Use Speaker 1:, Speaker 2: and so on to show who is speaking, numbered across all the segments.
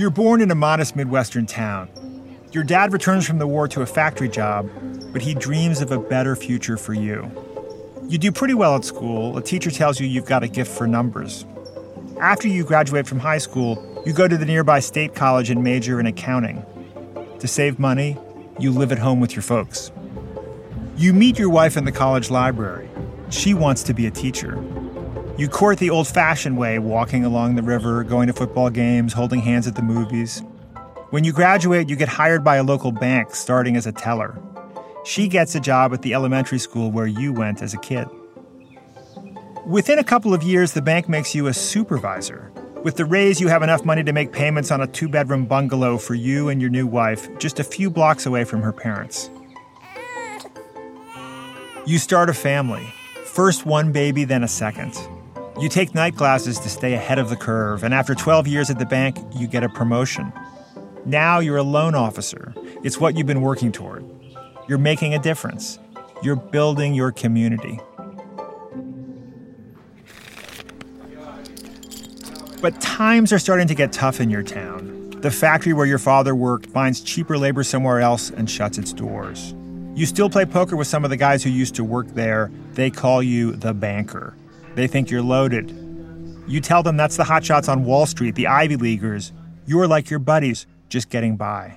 Speaker 1: You're born in a modest Midwestern town. Your dad returns from the war to a factory job, but he dreams of a better future for you. You do pretty well at school. A teacher tells you you've got a gift for numbers. After you graduate from high school, you go to the nearby state college and major in accounting. To save money, you live at home with your folks. You meet your wife in the college library. She wants to be a teacher. You court the old fashioned way, walking along the river, going to football games, holding hands at the movies. When you graduate, you get hired by a local bank, starting as a teller. She gets a job at the elementary school where you went as a kid. Within a couple of years, the bank makes you a supervisor. With the raise, you have enough money to make payments on a two bedroom bungalow for you and your new wife, just a few blocks away from her parents. You start a family. First one baby, then a second. You take night classes to stay ahead of the curve, and after 12 years at the bank, you get a promotion. Now you're a loan officer. It's what you've been working toward. You're making a difference. You're building your community. But times are starting to get tough in your town. The factory where your father worked finds cheaper labor somewhere else and shuts its doors. You still play poker with some of the guys who used to work there. They call you the banker. They think you're loaded. You tell them that's the hotshots on Wall Street, the Ivy Leaguers. You're like your buddies, just getting by.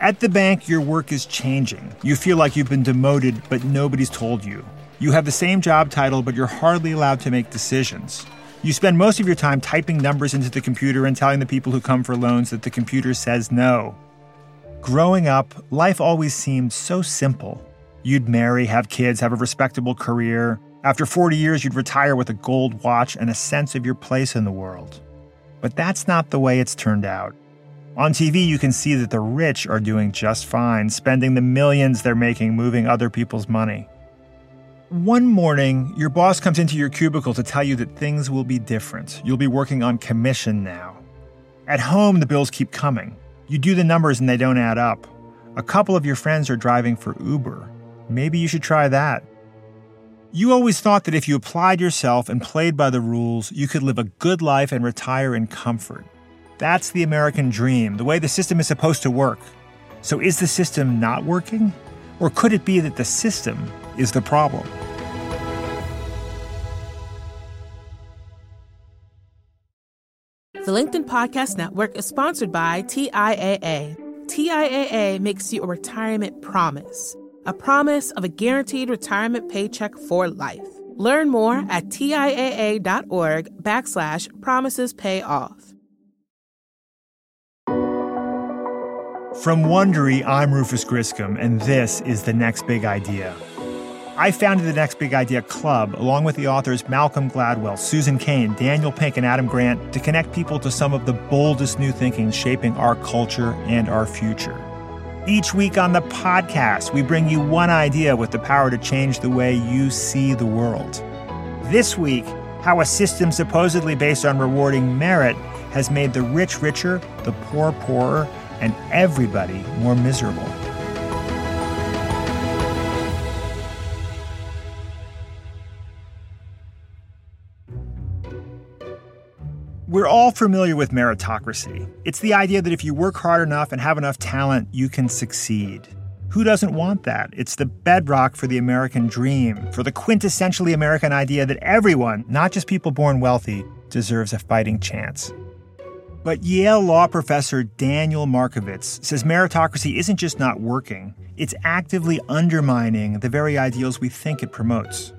Speaker 1: At the bank, your work is changing. You feel like you've been demoted, but nobody's told you. You have the same job title, but you're hardly allowed to make decisions. You spend most of your time typing numbers into the computer and telling the people who come for loans that the computer says no. Growing up, life always seemed so simple. You'd marry, have kids, have a respectable career. After 40 years, you'd retire with a gold watch and a sense of your place in the world. But that's not the way it's turned out. On TV, you can see that the rich are doing just fine, spending the millions they're making moving other people's money. One morning, your boss comes into your cubicle to tell you that things will be different. You'll be working on commission now. At home, the bills keep coming. You do the numbers and they don't add up. A couple of your friends are driving for Uber. Maybe you should try that. You always thought that if you applied yourself and played by the rules, you could live a good life and retire in comfort. That's the American dream, the way the system is supposed to work. So is the system not working? Or could it be that the system is the problem?
Speaker 2: The LinkedIn Podcast Network is sponsored by TIAA. TIAA makes you a retirement promise, a promise of a guaranteed retirement paycheck for life. Learn more at TIAA.org backslash promises pay off.
Speaker 1: From Wondery, I'm Rufus Griscom, and this is The Next Big Idea. I founded the Next Big Idea Club along with the authors Malcolm Gladwell, Susan Cain, Daniel Pink, and Adam Grant to connect people to some of the boldest new thinking shaping our culture and our future. Each week on the podcast, we bring you one idea with the power to change the way you see the world. This week, how a system supposedly based on rewarding merit has made the rich richer, the poor poorer, and everybody more miserable. We're all familiar with meritocracy. It's the idea that if you work hard enough and have enough talent, you can succeed. Who doesn't want that? It's the bedrock for the American dream, for the quintessentially American idea that everyone, not just people born wealthy, deserves a fighting chance. But Yale law professor Daniel Markovits says meritocracy isn't just not working, it's actively undermining the very ideals we think it promotes.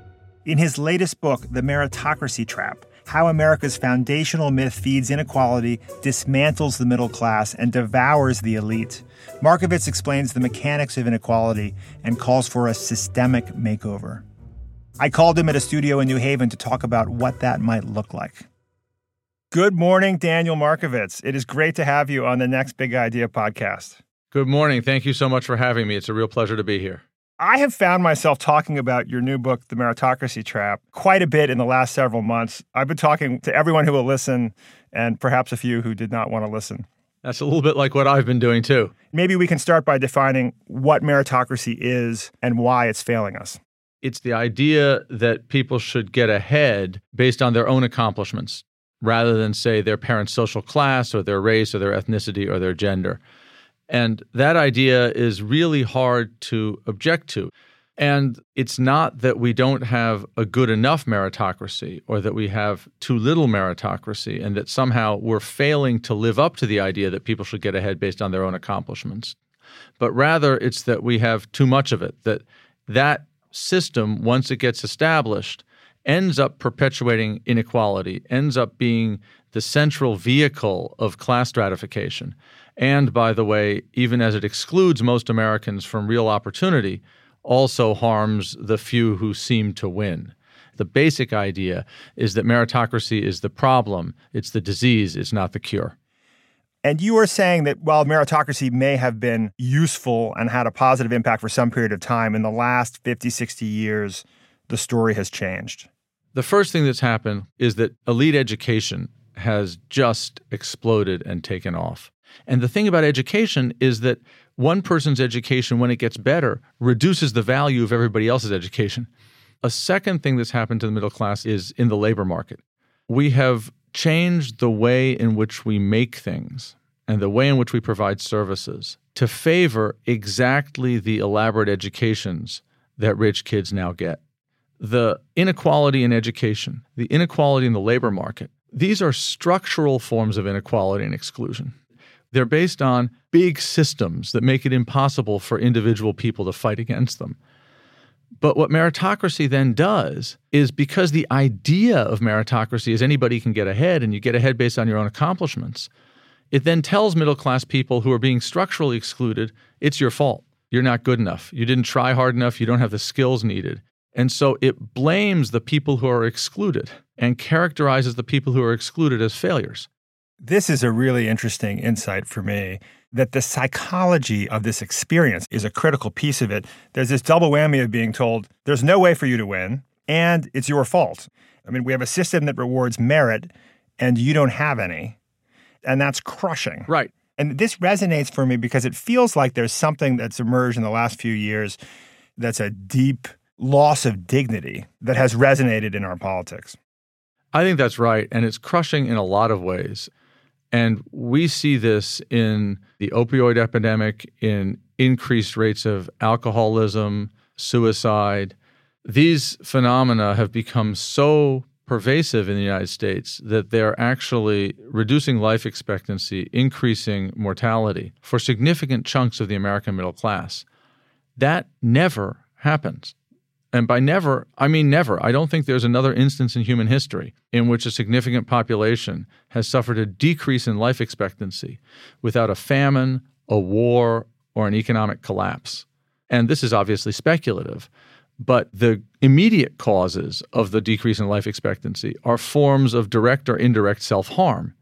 Speaker 1: In his latest book, The Meritocracy Trap, how America's foundational myth feeds inequality, dismantles the middle class, and devours the elite. Markovits explains the mechanics of inequality and calls for a systemic makeover. I called him at a studio in New Haven to talk about what that might look like. Good morning, Daniel Markovits. It is great to have you on the Next Big Idea podcast.
Speaker 3: Good morning. Thank you so much for having me. It's a real pleasure to be here.
Speaker 1: I have found myself talking about your new book, The Meritocracy Trap, quite a bit in the last several months. I've been talking to everyone who will listen and perhaps a few who did not want to listen.
Speaker 3: That's a little bit like what I've been doing too.
Speaker 1: Maybe we can start by defining what meritocracy is and why it's failing us.
Speaker 3: It's the idea that people should get ahead based on their own accomplishments. rather than say their parents' social class or their race or their ethnicity or their gender. And that idea is really hard to object to. And it's not that we don't have a good enough meritocracy or that we have too little meritocracy and that somehow we're failing to live up to the idea that people should get ahead based on their own accomplishments. But rather, it's that we have too much of it, that that system, once it gets established, ends up perpetuating inequality, ends up being the central vehicle of class stratification. And by the way, even as it excludes most Americans from real opportunity, also harms the few who seem to win. The basic idea is that meritocracy is the problem, it's the disease, it's not the cure.
Speaker 1: And you are saying that while meritocracy may have been useful and had a positive impact for some period of time, in the last 50, 60 years, the story has changed.
Speaker 3: The first thing that's happened is that elite education has just exploded and taken off. And the thing about education is that one person's education, when it gets better, reduces the value of everybody else's education. A second thing that's happened to the middle class is in the labor market. We have changed the way in which we make things and the way in which we provide services to favor exactly the elaborate educations that rich kids now get. The inequality in education, the inequality in the labor market, these are structural forms of inequality and exclusion. They're based on big systems that make it impossible for individual people to fight against them. But what meritocracy then does is because the idea of meritocracy is anybody can get ahead and you get ahead based on your own accomplishments, it then tells middle class people who are being structurally excluded, it's your fault. You're not good enough. You didn't try hard enough. You don't have the skills needed. And so it blames the people who are excluded and characterizes the people who are excluded as failures.
Speaker 1: This is a really interesting insight for me that the psychology of this experience is a critical piece of it. There's this double whammy of being told there's no way for you to win and it's your fault. I mean, we have a system that rewards merit and you don't have any. And that's crushing.
Speaker 3: Right.
Speaker 1: And this resonates for me because it feels like there's something that's emerged in the last few years that's a deep loss of dignity that has resonated in our politics.
Speaker 3: I think that's right. And it's crushing in a lot of ways. And we see this in the opioid epidemic, in increased rates of alcoholism, suicide. These phenomena have become so pervasive in the United States that they're actually reducing life expectancy, increasing mortality for significant chunks of the American middle class. That never happens and by never, I mean never. I don't think there's another instance in human history in which a significant population has suffered a decrease in life expectancy without a famine, a war, or an economic collapse. And this is obviously speculative, but the immediate causes of the decrease in life expectancy are forms of direct or indirect self harm.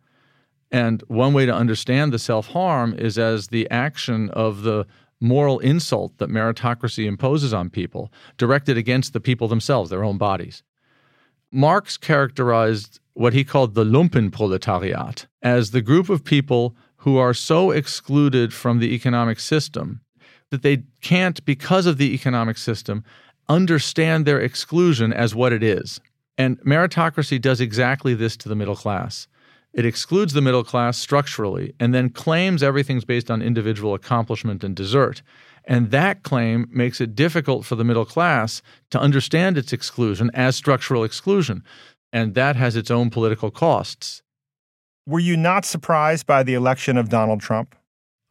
Speaker 3: And one way to understand the self harm is as the action of the moral insult that meritocracy imposes on people, directed against the people themselves, their own bodies. Marx characterized what he called the Lumpenproletariat as the group of people who are so excluded from the economic system that they can't, because of the economic system, understand their exclusion as what it is. And meritocracy does exactly this to the middle class. It excludes the middle class structurally and then claims everything's based on individual accomplishment and desert. And that claim makes it difficult for the middle class to understand its exclusion as structural exclusion. And that has its own political costs.
Speaker 1: Were you not surprised by the election of Donald Trump?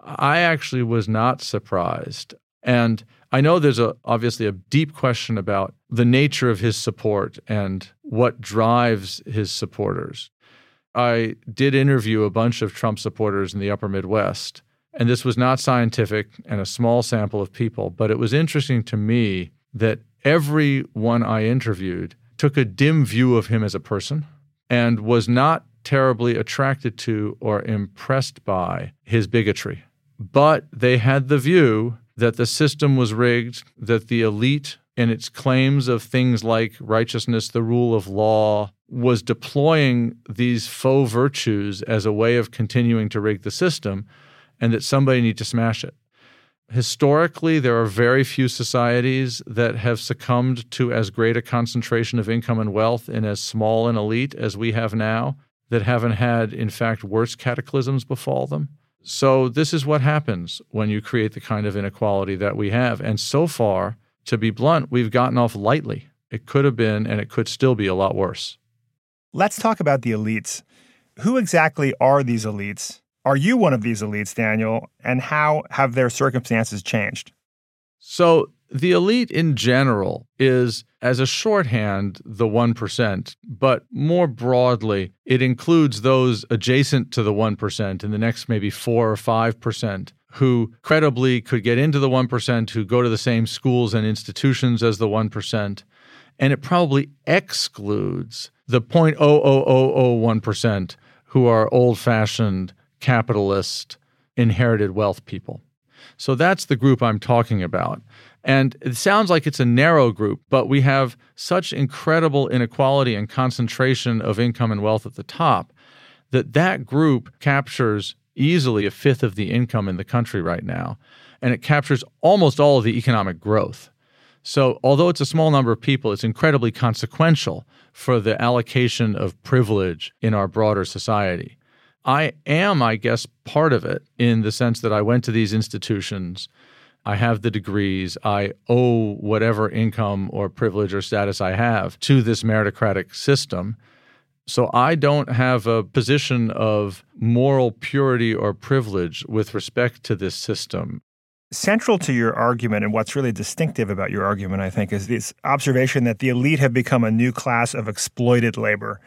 Speaker 3: I actually was not surprised. And I know there's a, obviously a deep question about the nature of his support and what drives his supporters. I did interview a bunch of Trump supporters in the upper Midwest. And this was not scientific and a small sample of people, but it was interesting to me that everyone I interviewed took a dim view of him as a person and was not terribly attracted to or impressed by his bigotry. But they had the view that the system was rigged, that the elite and its claims of things like righteousness, the rule of law, was deploying these faux virtues as a way of continuing to rig the system, and that somebody need to smash it. Historically, there are very few societies that have succumbed to as great a concentration of income and wealth in as small an elite as we have now. that haven't had, in fact, worse cataclysms befall them. So, this is what happens when you create the kind of inequality that we have. And so far, to be blunt, we've gotten off lightly. It could have been, and it could still be, a lot worse.
Speaker 1: Let's talk about the elites. Who exactly are these elites? Are you one of these elites, Daniel? And how have their circumstances changed?
Speaker 3: So, the elite in general is, as a shorthand, the 1%, but more broadly, it includes those adjacent to the 1% and the next maybe 4 or 5% who credibly could get into the 1%, who go to the same schools and institutions as the 1%. And it probably excludes the 0.00001% who are old fashioned capitalist inherited wealth people. So that's the group I'm talking about. And it sounds like it's a narrow group, but we have such incredible inequality and concentration of income and wealth at the top that that group captures easily a fifth of the income in the country right now. And it captures almost all of the economic growth. So, although it's a small number of people, it's incredibly consequential for the allocation of privilege in our broader society. I am, I guess, part of it in the sense that I went to these institutions I have the degrees, I owe whatever income or privilege or status I have to this meritocratic system. So I don't have a position of moral purity or privilege with respect to this system.
Speaker 1: Central to your argument, and what's really distinctive about your argument, I think, is this observation that the elite have become a new class of exploited labor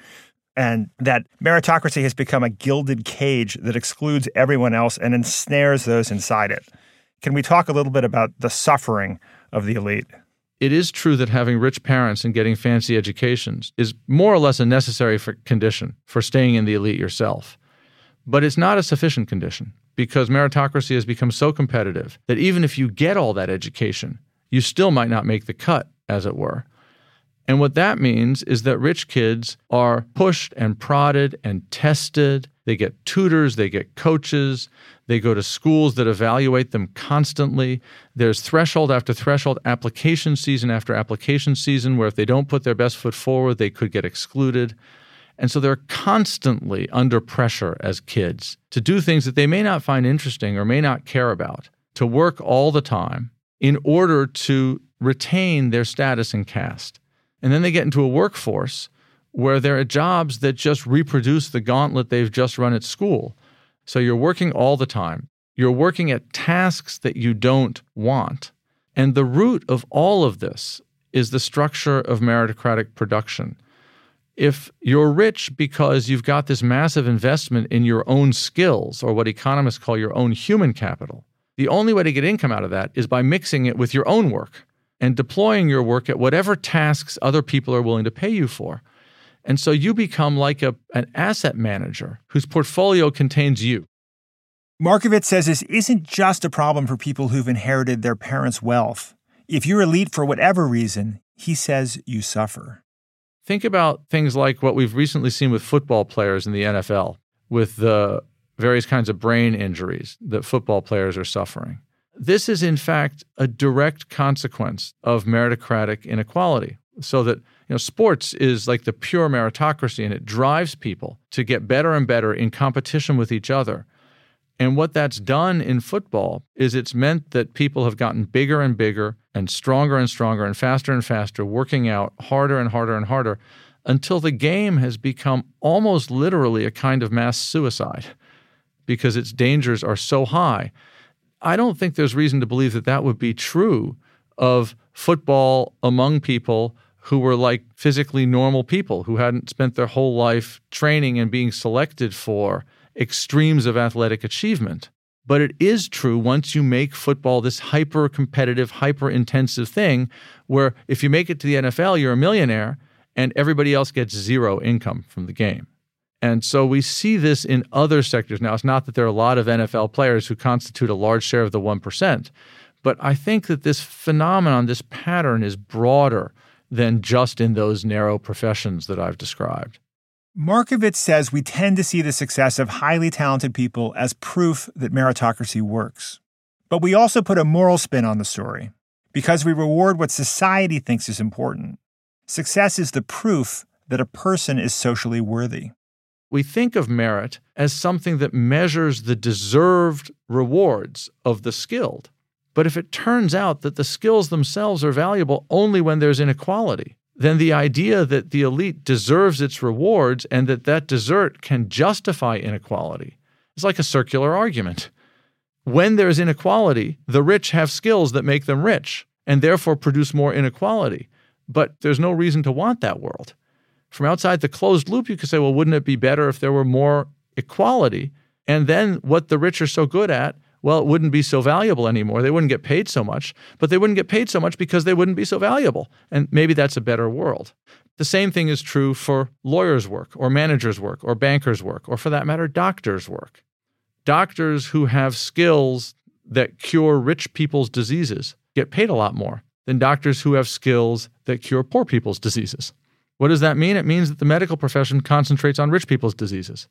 Speaker 1: and that meritocracy has become a gilded cage that excludes everyone else and ensnares those inside it. Can we talk a little bit about the suffering of the elite?
Speaker 3: It is true that having rich parents and getting fancy educations is more or less a necessary for condition for staying in the elite yourself. But it's not a sufficient condition because meritocracy has become so competitive that even if you get all that education, you still might not make the cut, as it were. And what that means is that rich kids are pushed and prodded and tested. They get tutors, they get coaches, they go to schools that evaluate them constantly. There's threshold after threshold, application season after application season, where if they don't put their best foot forward, they could get excluded. And so they're constantly under pressure as kids to do things that they may not find interesting or may not care about, to work all the time in order to retain their status and caste. And then they get into a workforce where they're at jobs that just reproduce the gauntlet they've just run at school. So you're working all the time. You're working at tasks that you don't want. And the root of all of this is the structure of meritocratic production. If you're rich because you've got this massive investment in your own skills, or what economists call your own human capital, the only way to get income out of that is by mixing it with your own work and deploying your work at whatever tasks other people are willing to pay you for. And so you become like a, an asset manager whose portfolio contains you.
Speaker 1: Markovits says this isn't just a problem for people who've inherited their parents' wealth. If you're elite for whatever reason, he says you suffer.
Speaker 3: Think about things like what we've recently seen with football players in the NFL, with the various kinds of brain injuries that football players are suffering. This is, in fact, a direct consequence of meritocratic inequality. So that you know, sports is like the pure meritocracy and it drives people to get better and better in competition with each other. And what that's done in football is it's meant that people have gotten bigger and bigger and stronger and stronger and faster and faster, working out harder and harder and harder until the game has become almost literally a kind of mass suicide because its dangers are so high. I don't think there's reason to believe that that would be true of football among people who were like physically normal people who hadn't spent their whole life training and being selected for extremes of athletic achievement. But it is true once you make football this hyper competitive, hyper intensive thing where if you make it to the NFL, you're a millionaire and everybody else gets zero income from the game. And so we see this in other sectors. Now, it's not that there are a lot of NFL players who constitute a large share of the 1%, but I think that this phenomenon, this pattern is broader than just in those narrow professions that I've described.
Speaker 1: Markovits says we tend to see the success of highly talented people as proof that meritocracy works. But we also put a moral spin on the story because we reward what society thinks is important. Success is the proof that a person is socially worthy.
Speaker 3: We think of merit as something that measures the deserved rewards of the skilled. But if it turns out that the skills themselves are valuable only when there's inequality, then the idea that the elite deserves its rewards and that that desert can justify inequality is like a circular argument. When there's inequality, the rich have skills that make them rich and therefore produce more inequality. But there's no reason to want that world. From outside the closed loop, you could say, well, wouldn't it be better if there were more equality? And then what the rich are so good at, well, it wouldn't be so valuable anymore. They wouldn't get paid so much, but they wouldn't get paid so much because they wouldn't be so valuable. And maybe that's a better world. The same thing is true for lawyers' work, or managers' work, or bankers' work, or for that matter, doctors' work. Doctors who have skills that cure rich people's diseases get paid a lot more than doctors who have skills that cure poor people's diseases. What does that mean? It means that the medical profession concentrates on rich people's diseases.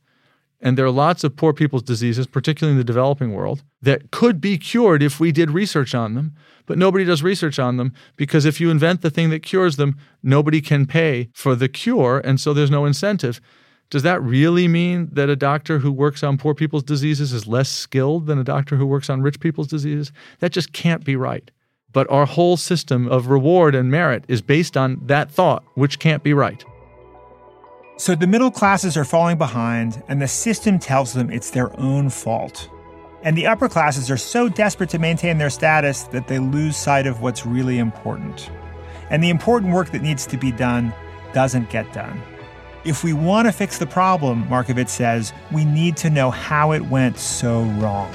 Speaker 3: And there are lots of poor people's diseases, particularly in the developing world, that could be cured if we did research on them. But nobody does research on them because if you invent the thing that cures them, nobody can pay for the cure. And so there's no incentive. Does that really mean that a doctor who works on poor people's diseases is less skilled than a doctor who works on rich people's diseases? That just can't be right. But our whole system of reward and merit is based on that thought, which can't be right.
Speaker 1: So the middle classes are falling behind, and the system tells them it's their own fault. And the upper classes are so desperate to maintain their status that they lose sight of what's really important. And the important work that needs to be done doesn't get done. If we want to fix the problem, Markovits says, we need to know how it went so wrong.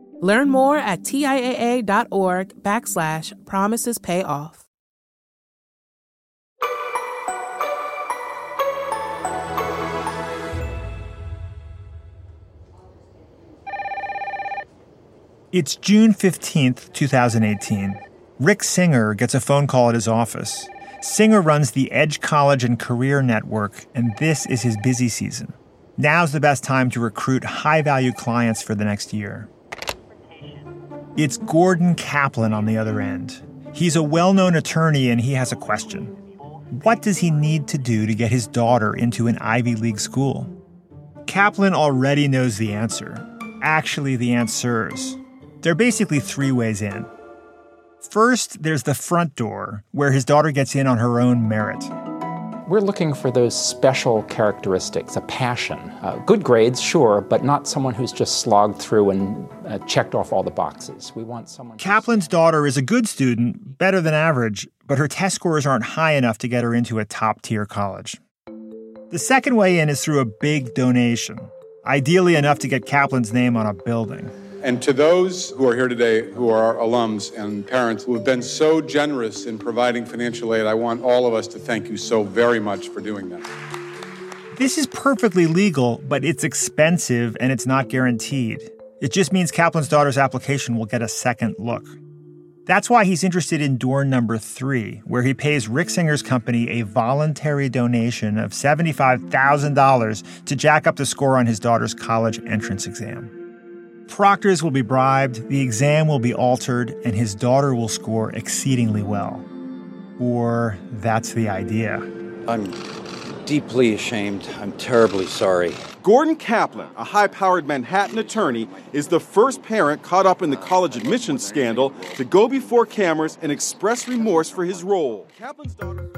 Speaker 2: Learn more at TIAA.org backslash promises pay off.
Speaker 1: It's June 15th, 2018. Rick Singer gets a phone call at his office. Singer runs the Edge College and Career Network, and this is his busy season. Now's the best time to recruit high value clients for the next year. It's Gordon Kaplan on the other end. He's a well known attorney and he has a question. What does he need to do to get his daughter into an Ivy League school? Kaplan already knows the answer. Actually, the answers. There are basically three ways in. First, there's the front door, where his daughter gets in on her own merit.
Speaker 4: We're looking for those special characteristics, a passion. Uh, good grades, sure, but not someone who's just slogged through and uh, checked off all the boxes. We want someone.
Speaker 1: Kaplan's daughter is a good student, better than average, but her test scores aren't high enough to get her into a top tier college. The second way in is through a big donation, ideally enough to get Kaplan's name on a building.
Speaker 5: And to those who are here today who are alums and parents who have been so generous in providing financial aid, I want all of us to thank you so very much for doing that.
Speaker 1: This is perfectly legal, but it's expensive and it's not guaranteed. It just means Kaplan's daughter's application will get a second look. That's why he's interested in door number three, where he pays Rick Singer's company a voluntary donation of $75,000 to jack up the score on his daughter's college entrance exam. Proctors will be bribed, the exam will be altered, and his daughter will score exceedingly well. Or that's the idea.
Speaker 6: I'm deeply ashamed. I'm terribly sorry.
Speaker 7: Gordon Kaplan, a high powered Manhattan attorney, is the first parent caught up in the college admissions scandal to go before cameras and express remorse for his role. Kaplan's daughter.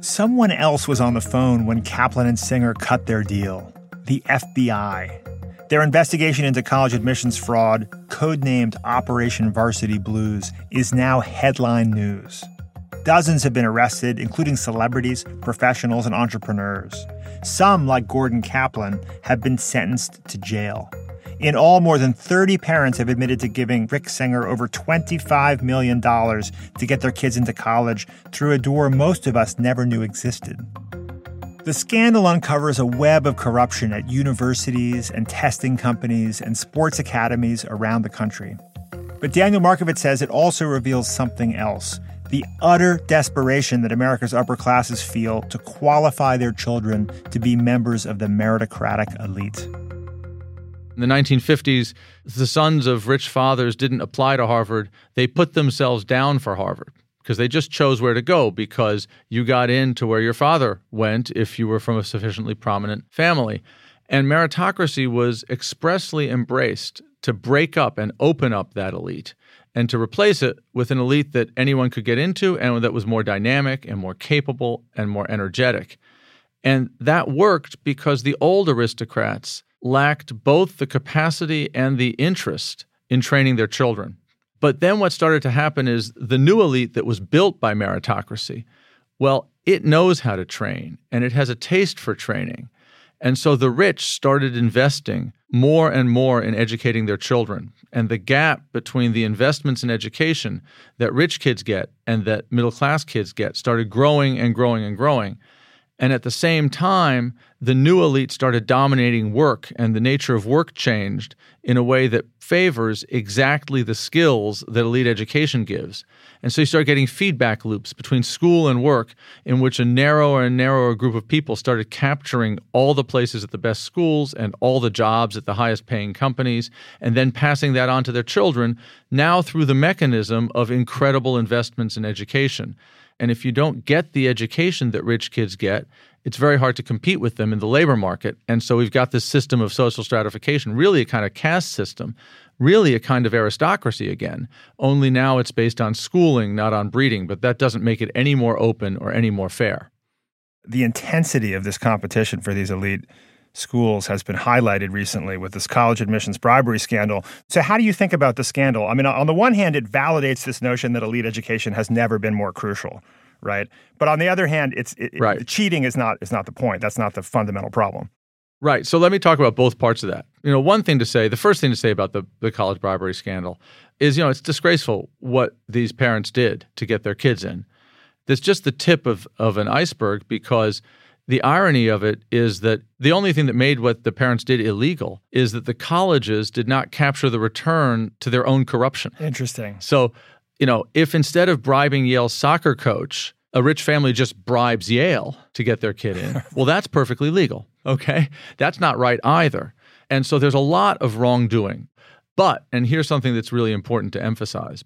Speaker 1: Someone else was on the phone when Kaplan and Singer cut their deal the FBI. Their investigation into college admissions fraud, codenamed Operation Varsity Blues, is now headline news. Dozens have been arrested, including celebrities, professionals, and entrepreneurs. Some, like Gordon Kaplan, have been sentenced to jail. In all, more than 30 parents have admitted to giving Rick Singer over $25 million to get their kids into college through a door most of us never knew existed. The scandal uncovers a web of corruption at universities and testing companies and sports academies around the country. But Daniel Markovits says it also reveals something else the utter desperation that America's upper classes feel to qualify their children to be members of the meritocratic elite.
Speaker 3: In the 1950s, the sons of rich fathers didn't apply to Harvard. They put themselves down for Harvard because they just chose where to go because you got into where your father went if you were from a sufficiently prominent family. And meritocracy was expressly embraced to break up and open up that elite and to replace it with an elite that anyone could get into and that was more dynamic and more capable and more energetic. And that worked because the old aristocrats lacked both the capacity and the interest in training their children. But then what started to happen is the new elite that was built by meritocracy, well, it knows how to train and it has a taste for training. And so the rich started investing more and more in educating their children. And the gap between the investments in education that rich kids get and that middle class kids get started growing and growing and growing. And at the same time, the new elite started dominating work, and the nature of work changed in a way that favors exactly the skills that elite education gives. And so you start getting feedback loops between school and work, in which a narrower and narrower group of people started capturing all the places at the best schools and all the jobs at the highest paying companies, and then passing that on to their children, now through the mechanism of incredible investments in education. And if you don't get the education that rich kids get, it's very hard to compete with them in the labor market. And so we've got this system of social stratification, really a kind of caste system, really a kind of aristocracy again. Only now it's based on schooling, not on breeding, but that doesn't make it any more open or any more fair.
Speaker 1: The intensity of this competition for these elite schools has been highlighted recently with this college admissions bribery scandal. So, how do you think about the scandal? I mean, on the one hand, it validates this notion that elite education has never been more crucial, right? But on the other hand, it's it, right. It, cheating is not is not the point. That's not the fundamental problem.
Speaker 3: Right. So let me talk about both parts of that. You know, one thing to say, the first thing to say about the, the college bribery scandal is, you know, it's disgraceful what these parents did to get their kids in. That's just the tip of, of an iceberg because the irony of it is that the only thing that made what the parents did illegal is that the colleges did not capture the return to their own corruption.
Speaker 1: Interesting.
Speaker 3: So, you know, if instead of bribing Yale's soccer coach, a rich family just bribes Yale to get their kid in, well, that's perfectly legal. Okay. That's not right either. And so there's a lot of wrongdoing. But, and here's something that's really important to emphasize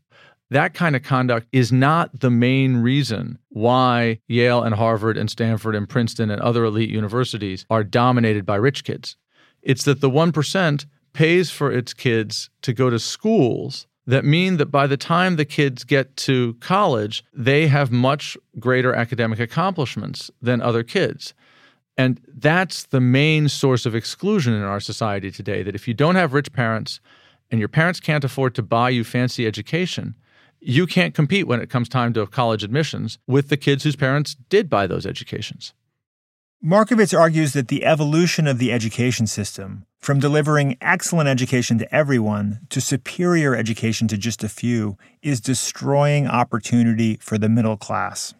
Speaker 3: that kind of conduct is not the main reason why Yale and Harvard and Stanford and Princeton and other elite universities are dominated by rich kids. It's that the 1% pays for its kids to go to schools that mean that by the time the kids get to college, they have much greater academic accomplishments than other kids. And that's the main source of exclusion in our society today that if you don't have rich parents and your parents can't afford to buy you fancy education, you can't compete when it comes time to college admissions with the kids whose parents did buy those educations.
Speaker 1: Markovits argues that the evolution of the education system, from delivering excellent education to everyone to superior education to just a few, is destroying opportunity for the middle class.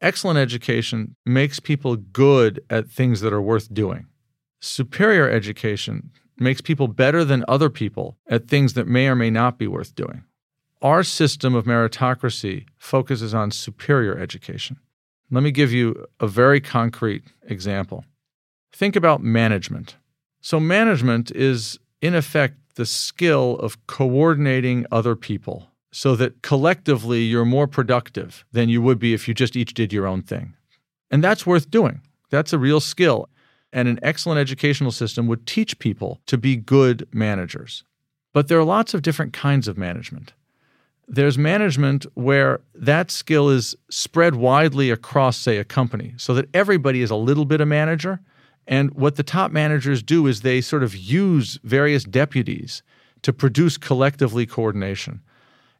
Speaker 3: Excellent education makes people good at things that are worth doing. Superior education makes people better than other people at things that may or may not be worth doing. Our system of meritocracy focuses on superior education. Let me give you a very concrete example. Think about management. So, management is, in effect, the skill of coordinating other people so that collectively you're more productive than you would be if you just each did your own thing. And that's worth doing. That's a real skill. And an excellent educational system would teach people to be good managers. But there are lots of different kinds of management. There's management where that skill is spread widely across, say, a company so that everybody is a little bit a manager. And what the top managers do is they sort of use various deputies to produce collectively coordination.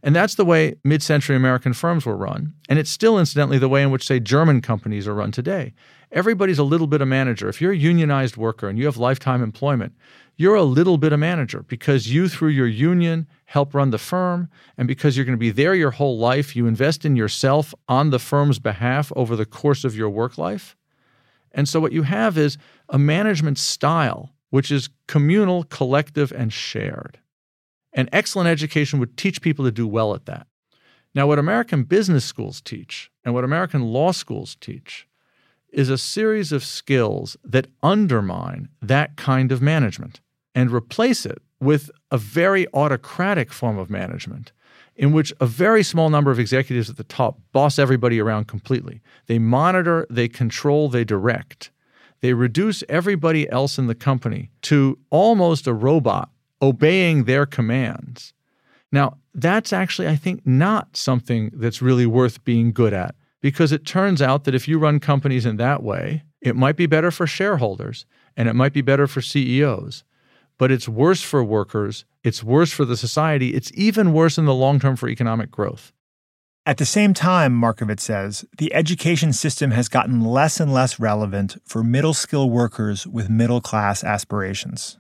Speaker 3: And that's the way mid century American firms were run. And it's still, incidentally, the way in which, say, German companies are run today. Everybody's a little bit of manager. If you're a unionized worker and you have lifetime employment, you're a little bit of manager because you, through your union, help run the firm. And because you're going to be there your whole life, you invest in yourself on the firm's behalf over the course of your work life. And so what you have is a management style which is communal, collective, and shared. And excellent education would teach people to do well at that. Now, what American business schools teach and what American law schools teach is a series of skills that undermine that kind of management and replace it with a very autocratic form of management in which a very small number of executives at the top boss everybody around completely. They monitor, they control, they direct. They reduce everybody else in the company to almost a robot obeying their commands. Now, that's actually, I think, not something that's really worth being good at because it turns out that if you run companies in that way, it might be better for shareholders and it might be better for CEOs, but it's worse for workers, it's worse for the society, it's even worse in the long term for economic growth.
Speaker 1: At the same time, Markovits says, the education system has gotten less and less relevant for middle skill workers with middle class aspirations.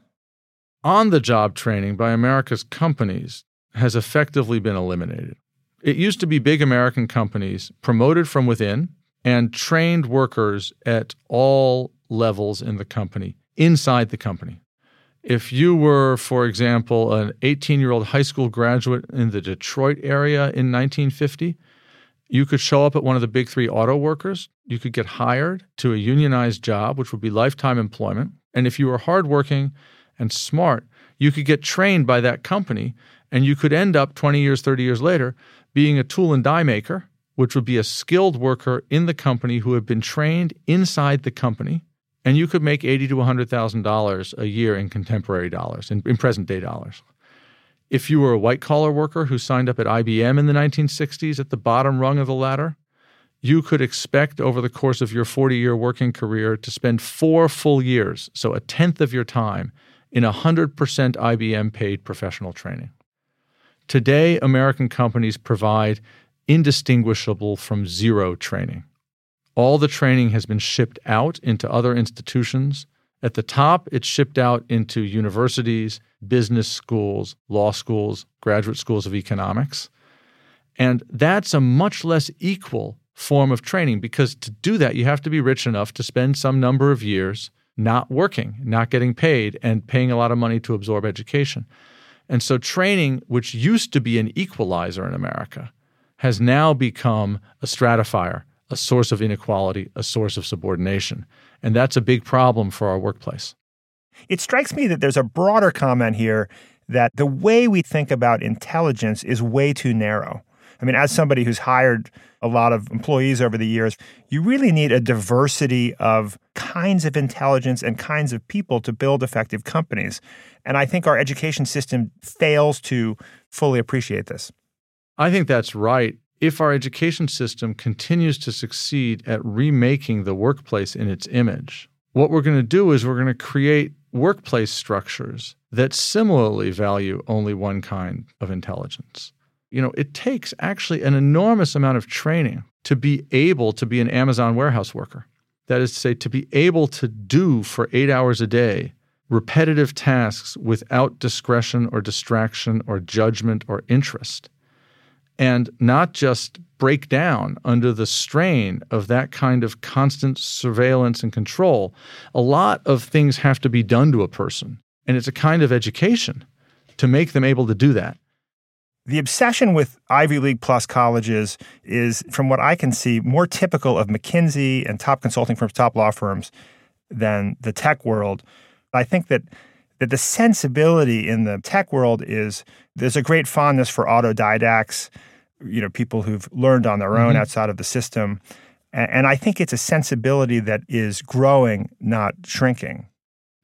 Speaker 3: On the job training by America's companies has effectively been eliminated. It used to be big American companies promoted from within and trained workers at all levels in the company, inside the company. If you were, for example, an 18 year old high school graduate in the Detroit area in 1950, you could show up at one of the big three auto workers. You could get hired to a unionized job, which would be lifetime employment. And if you were hardworking and smart, you could get trained by that company and you could end up 20 years, 30 years later being a tool and die maker, which would be a skilled worker in the company who had been trained inside the company and you could make eighty to one hundred thousand dollars a year in contemporary dollars, in, in present day dollars. If you were a white collar worker who signed up at IBM in the 1960s at the bottom rung of the ladder, you could expect over the course of your 40 year working career to spend four full years, so a tenth of your time, in 100% IBM paid professional training. Today, American companies provide indistinguishable from zero training. All the training has been shipped out into other institutions. At the top, it's shipped out into universities, business schools, law schools, graduate schools of economics. And that's a much less equal form of training because to do that, you have to be rich enough to spend some number of years not working, not getting paid, and paying a lot of money to absorb education. And so, training, which used to be an equalizer in America, has now become a stratifier a source of inequality, a source of subordination. And that's a big problem for our workplace.
Speaker 1: It strikes me that there's a broader comment here that the way we think about intelligence is way too narrow. I mean, as somebody who's hired a lot of employees over the years, you really need a diversity of kinds of intelligence and kinds of people to build effective companies. And I think our education system fails to fully appreciate this.
Speaker 3: I think that's right if our education system continues to succeed at remaking the workplace in its image, what we're going to do is we're going to create workplace structures that similarly value only one kind of intelligence. You know, it takes actually an enormous amount of training to be able to be an Amazon warehouse worker. That is to say, to be able to do for eight hours a day repetitive tasks without discretion or distraction or judgment or interest and not just break down under the strain of that kind of constant surveillance and control. A lot of things have to be done to a person, and it's a kind of education to make them able to do that.
Speaker 1: The obsession with Ivy League plus colleges is, from what I can see, more typical of McKinsey and top consulting firms, top law firms than the tech world. I think that that the sensibility in the tech world is there's a great fondness for autodidacts you know people who've learned on their own mm-hmm. outside of the system and i think it's a sensibility that is growing not shrinking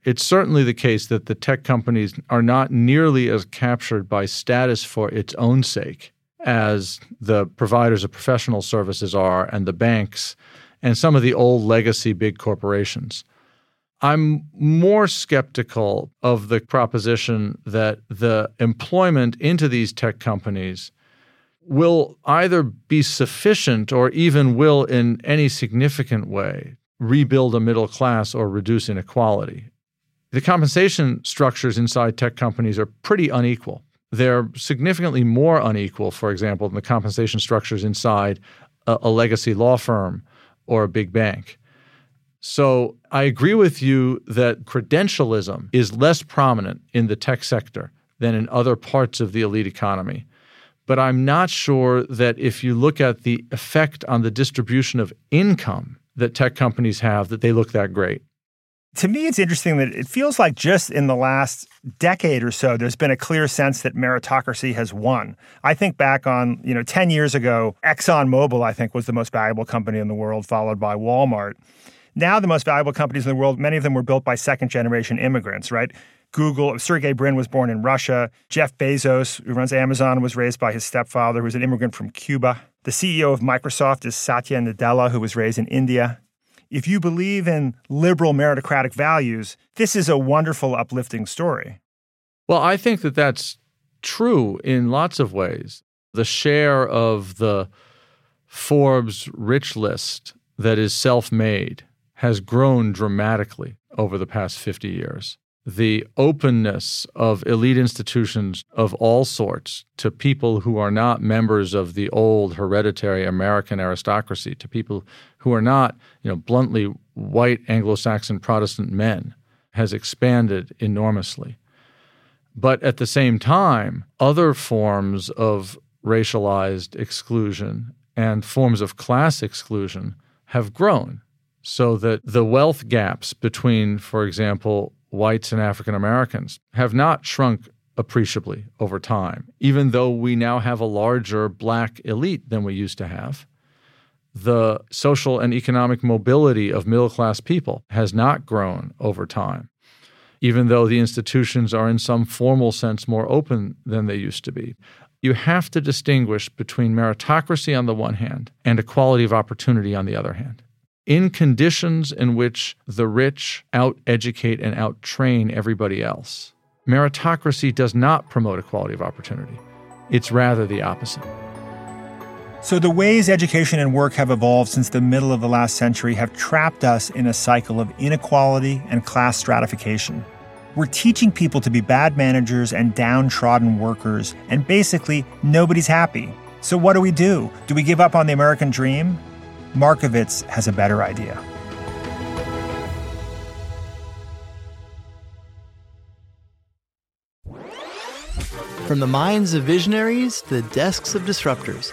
Speaker 3: it's certainly the case that the tech companies are not nearly as captured by status for its own sake as the providers of professional services are and the banks and some of the old legacy big corporations. I'm more skeptical of the proposition that the employment into these tech companies will either be sufficient or even will, in any significant way, rebuild a middle class or reduce inequality. The compensation structures inside tech companies are pretty unequal. They're significantly more unequal, for example, than the compensation structures inside a, a legacy law firm or a big bank. So I agree with you that credentialism is less prominent in the tech sector than in other parts of the elite economy. But I'm not sure that if you look at the effect on the distribution of income that tech companies have, that they look that great.
Speaker 1: To me, it's interesting that it feels like just in the last decade or so, there's been a clear sense that meritocracy has won. I think back on, you know, 10 years ago, ExxonMobil, I think, was the most valuable company in the world, followed by Walmart. Now, the most valuable companies in the world, many of them were built by second generation immigrants, right? Google, Sergey Brin was born in Russia. Jeff Bezos, who runs Amazon, was raised by his stepfather, who was an immigrant from Cuba. The CEO of Microsoft is Satya Nadella, who was raised in India. If you believe in liberal meritocratic values, this is a wonderful, uplifting story.
Speaker 3: Well, I think that that's true in lots of ways. The share of the Forbes rich list that is self made has grown dramatically over the past 50 years. The openness of elite institutions of all sorts to people who are not members of the old hereditary American aristocracy, to people who are not, you know, bluntly white Anglo-Saxon Protestant men, has expanded enormously. But at the same time, other forms of racialized exclusion and forms of class exclusion have grown so that the wealth gaps between, for example, whites and African Americans have not shrunk appreciably over time, even though we now have a larger black elite than we used to have. The social and economic mobility of middle class people has not grown over time, even though the institutions are in some formal sense more open than they used to be. You have to distinguish between meritocracy on the one hand and equality of opportunity on the other hand in conditions in which the rich out educate and out train everybody else. Meritocracy does not promote equality of opportunity, it's rather the opposite.
Speaker 1: So, the ways education and work have evolved since the middle of the last century have trapped us in a cycle of inequality and class stratification. We're teaching people to be bad managers and downtrodden workers, and basically, nobody's happy. So, what do we do? Do we give up on the American dream? Markovits has a better idea.
Speaker 8: From the minds of visionaries to the desks of disruptors,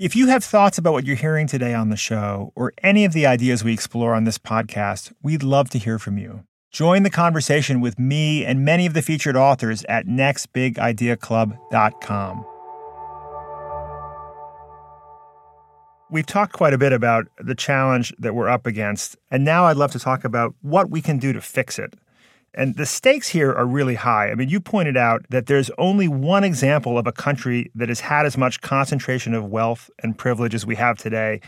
Speaker 1: If you have thoughts about what you're hearing today on the show or any of the ideas we explore on this podcast, we'd love to hear from you. Join the conversation with me and many of the featured authors at nextbigideaclub.com. We've talked quite a bit about the challenge that we're up against, and now I'd love to talk about what we can do to fix it. And the stakes here are really high. I mean, you pointed out that there's only one example of a country that has had as much concentration of wealth and privilege as we have today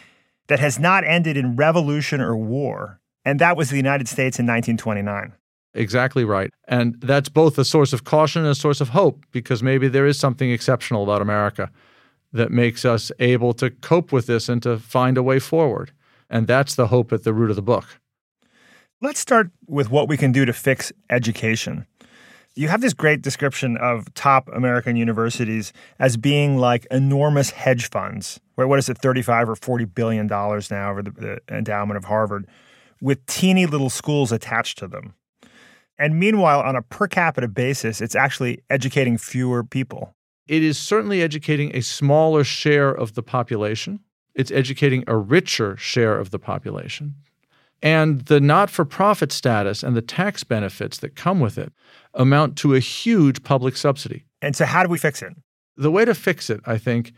Speaker 1: that has not ended in revolution or war, and that was the United States in 1929.
Speaker 3: Exactly right. And that's both a source of caution and a source of hope because maybe there is something exceptional about America that makes us able to cope with this and to find a way forward. And that's the hope at the root of the book.
Speaker 1: Let's start with what we can do to fix education. You have this great description of top American universities as being like enormous hedge funds. Where what is it, 35 or 40 billion dollars now over the, the endowment of Harvard, with teeny little schools attached to them. And meanwhile, on a per capita basis, it's actually educating fewer people.
Speaker 3: It is certainly educating a smaller share of the population. It's educating a richer share of the population. And the not for profit status and the tax benefits that come with it amount to a huge public subsidy.
Speaker 1: And so, how do we fix it?
Speaker 3: The way to fix it, I think,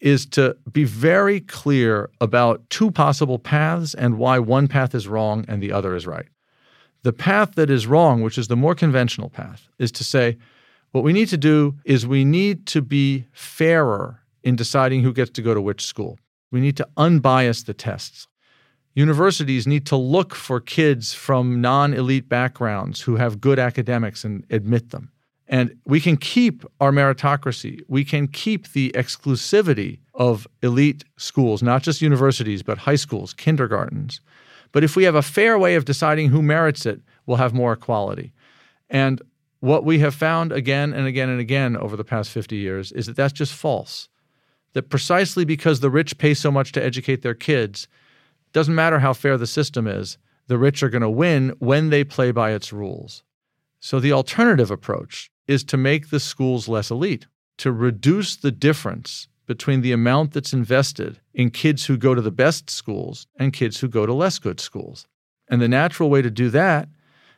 Speaker 3: is to be very clear about two possible paths and why one path is wrong and the other is right. The path that is wrong, which is the more conventional path, is to say what we need to do is we need to be fairer in deciding who gets to go to which school. We need to unbias the tests. Universities need to look for kids from non elite backgrounds who have good academics and admit them. And we can keep our meritocracy. We can keep the exclusivity of elite schools, not just universities, but high schools, kindergartens. But if we have a fair way of deciding who merits it, we'll have more equality. And what we have found again and again and again over the past 50 years is that that's just false. That precisely because the rich pay so much to educate their kids, doesn't matter how fair the system is, the rich are going to win when they play by its rules. So the alternative approach is to make the schools less elite, to reduce the difference between the amount that's invested in kids who go to the best schools and kids who go to less good schools. And the natural way to do that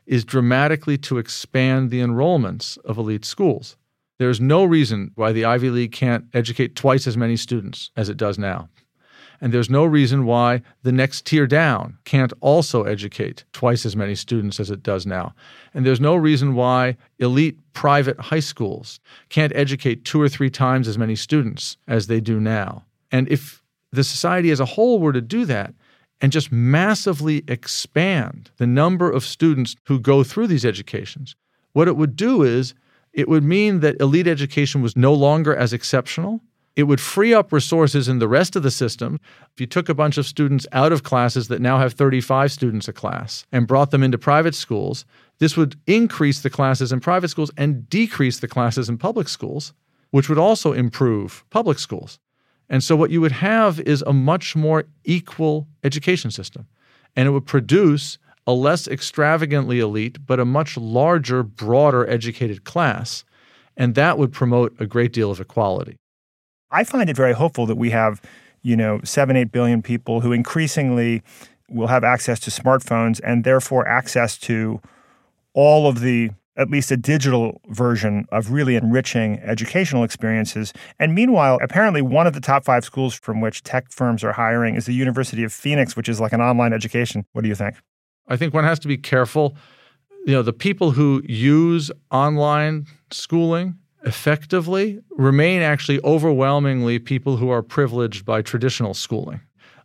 Speaker 3: is dramatically to expand the enrollments of elite schools. There's no reason why the Ivy League can't educate twice as many students as it does now. And there's no reason why the next tier down can't also educate twice as many students as it does now. And there's no reason why elite private high schools can't educate two or three times as many students as they do now. And if the society as a whole were to do that, and just massively expand the number of students who go through these educations, what it would do is it would mean that elite education was no longer as exceptional it would free up resources in the rest of the system. If you took a bunch of students out of classes that now have 35 students a class and brought them into private schools, this would increase the classes in private schools and decrease the classes in public schools, which would also improve public schools. And so, what you would have is a much more equal education system. And it would produce a less extravagantly elite, but a much larger, broader educated class. And that would promote a great deal of equality.
Speaker 1: I find it very hopeful that we have, you know, seven, eight billion people who increasingly will have access to smartphones and therefore access to all of the at least a digital version of really enriching educational experiences. And meanwhile, apparently one of the top five schools from which tech firms are hiring is the University of Phoenix, which is like an online education. What do you think?
Speaker 3: I think one has to be careful. You know, the people who use online schooling effectively remain actually overwhelmingly people who are privileged by traditional schooling.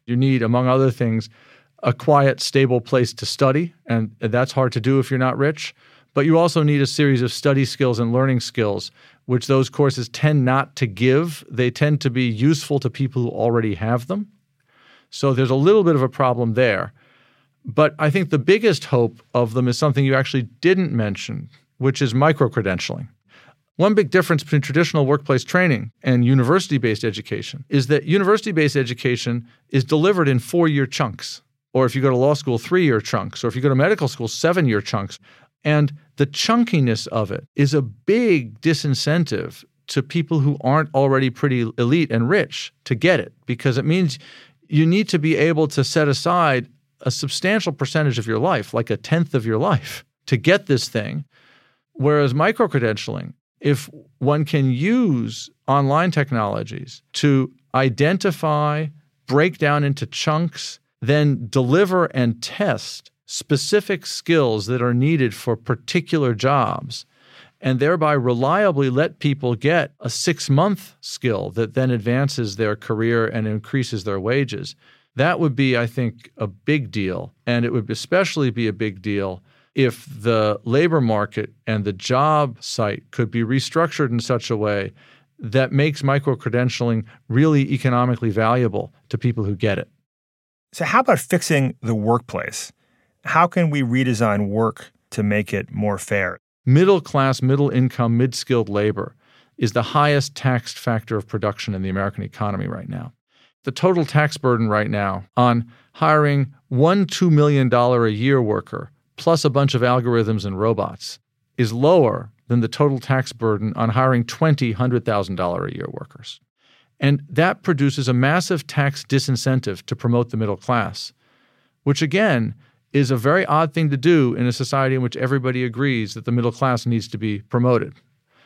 Speaker 3: You need, among other things, a quiet, stable place to study, and that's hard to do if you're not rich. But you also need a series of study skills and learning skills, which those courses tend not to give. They tend to be useful to people who already have them. So there's a little bit of a problem there. But I think the biggest hope of them is something you actually didn't mention, which is micro credentialing. One big difference between traditional workplace training and university based education is that university based education is delivered in four year chunks. Or if you go to law school, three year chunks. Or if you go to medical school, seven year chunks. And the chunkiness of it is a big disincentive to people who aren't already pretty elite and rich to get it because it means you need to be able to set aside a substantial percentage of your life, like a tenth of your life, to get this thing. Whereas micro credentialing if one can use online technologies to identify, break down into chunks, then deliver and test specific skills that are needed for particular jobs, and thereby reliably let people get a six month skill that then advances their career and increases their wages. That would be, I think, a big deal. And it would especially be a big deal if the labor market and the job site could be restructured in such a way that makes micro credentialing really economically valuable to people who get it.
Speaker 1: So, how about fixing the workplace? How can we redesign work to make it more fair?
Speaker 3: Middle class, middle income, mid skilled labor is the highest taxed factor of production in the American economy right now. The total tax burden right now on hiring one $2 million a year worker plus a bunch of algorithms and robots is lower than the total tax burden on hiring 20 $100,000 a year workers. And that produces a massive tax disincentive to promote the middle class, which again is a very odd thing to do in a society in which everybody agrees that the middle class needs to be promoted.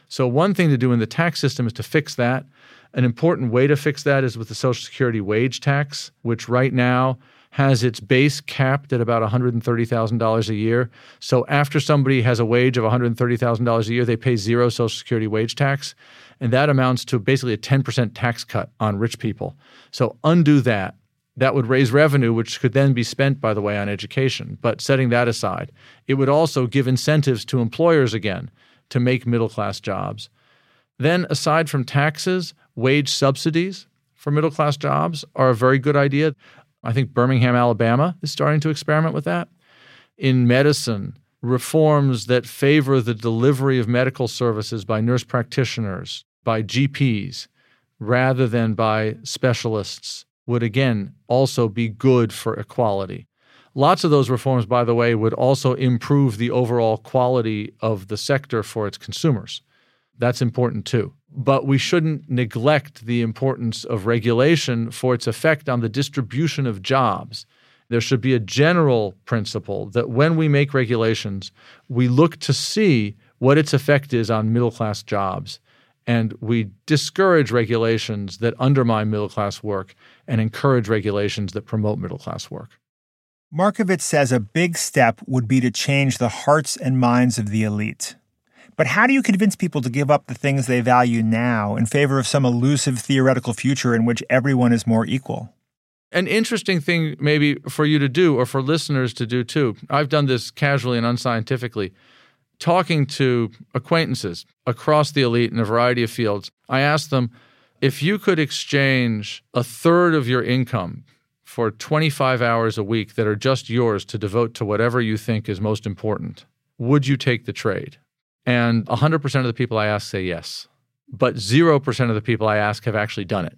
Speaker 3: So, one thing to do in the tax system is to fix that. An important way to fix that is with the Social Security wage tax, which right now has its base capped at about $130,000 a year. So after somebody has a wage of $130,000 a year, they pay zero Social Security wage tax. And that amounts to basically a 10% tax cut on rich people. So undo that. That would raise revenue, which could then be spent, by the way, on education. But setting that aside, it would also give incentives to employers again to make middle class jobs. Then, aside from taxes, wage subsidies for middle class jobs are a very good idea. I think Birmingham, Alabama is starting to experiment with that. In medicine, reforms that favor the delivery of medical services by nurse practitioners, by GPs, rather than by specialists would again also be good for equality. Lots of those reforms, by the way, would also improve the overall quality of the sector for its consumers. That's important too. But we shouldn't neglect the importance of regulation for its effect on the distribution of jobs. There should be a general principle that when we make regulations, we look to see what its effect is on middle class jobs and we discourage regulations that undermine middle class work and encourage regulations that promote middle class work.
Speaker 1: Markovits says a big step would be to change the hearts and minds of the elite. But how do you convince people to give up the things they value now in favor of some elusive theoretical future in which everyone is more equal?
Speaker 3: An interesting thing, maybe for you to do or for listeners to do too. I've done this casually and unscientifically talking to acquaintances across the elite in a variety of fields, I asked them if you could exchange a third of your income for 25 hours a week that are just yours to devote to whatever you think is most important, would you take the trade? And 100% of the people I ask say yes. But 0% of the people I ask have actually done it.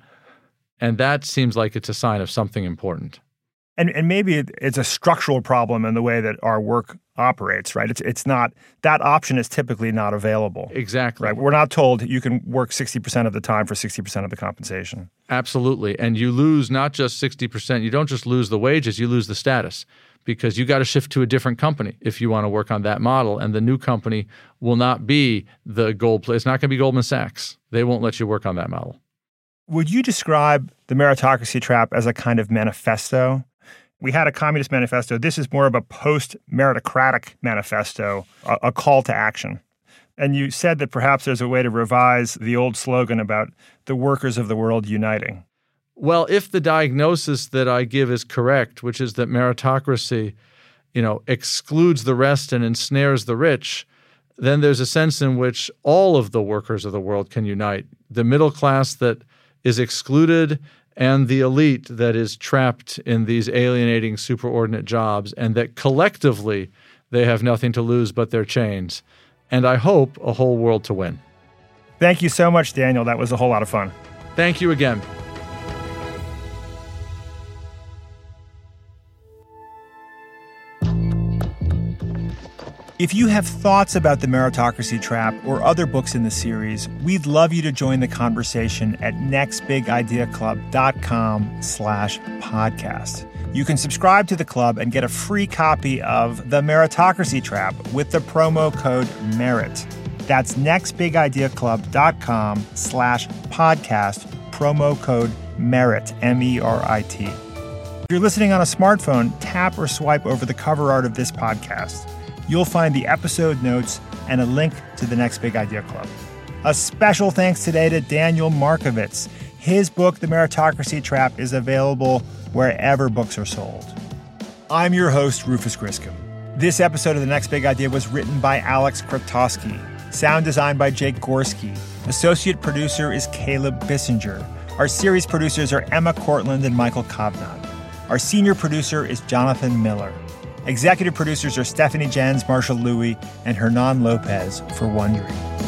Speaker 3: And that seems like it's a sign of something important.
Speaker 1: And and maybe it, it's a structural problem in the way that our work operates right? It's it's not that option is typically not available.
Speaker 3: Exactly.
Speaker 1: Right? We're not told you can work 60% of the time for 60% of the compensation.
Speaker 3: Absolutely. And you lose not just 60% you don't just lose the wages you lose the status because you got to shift to a different company if you want to work on that model and the new company will not be the gold play it's not going to be goldman sachs they won't let you work on that model
Speaker 1: would you describe the meritocracy trap as a kind of manifesto we had a communist manifesto. This is more of a post meritocratic manifesto, a, a, call to action. And you said that perhaps there's a way to revise the old slogan about the workers of the world uniting.
Speaker 3: Well, if the diagnosis that I give is correct, which is that meritocracy, you know, excludes the rest and ensnares the rich, then there's a sense in which all of the workers of the world can unite. The middle class that is excluded and the elite that is trapped in these alienating superordinate jobs, and that collectively they have nothing to lose but their chains. And I hope a whole world to win.
Speaker 1: Thank you so much, Daniel. That was a whole lot of fun.
Speaker 3: Thank you again.
Speaker 1: If you have thoughts about the meritocracy trap or other books in the series, we'd love you to join the conversation at nextbigideaclub.com slash podcast. You can subscribe to the club and get a free copy of The Meritocracy Trap with the promo code MERIT. That's nextbigideaclub.com slash podcast, promo code MERIT, M-E-R-I-T. If you're listening on a smartphone, tap or swipe over the cover art of this podcast you'll find the episode notes and a link to the Next Big Idea Club. A special thanks today to Daniel Markovits. His book, The Meritocracy Trap, is available wherever books are sold. I'm your host, Rufus Griscom. This episode of The Next Big Idea was written by Alex Krotowski, sound designed by Jake Gorski. Associate producer is Caleb Bissinger. Our series producers are Emma Cortland and Michael Kovnat. Our senior producer is Jonathan Miller. Executive producers are Stephanie Jens, Marshall Lewy, and Hernan Lopez for Wondery.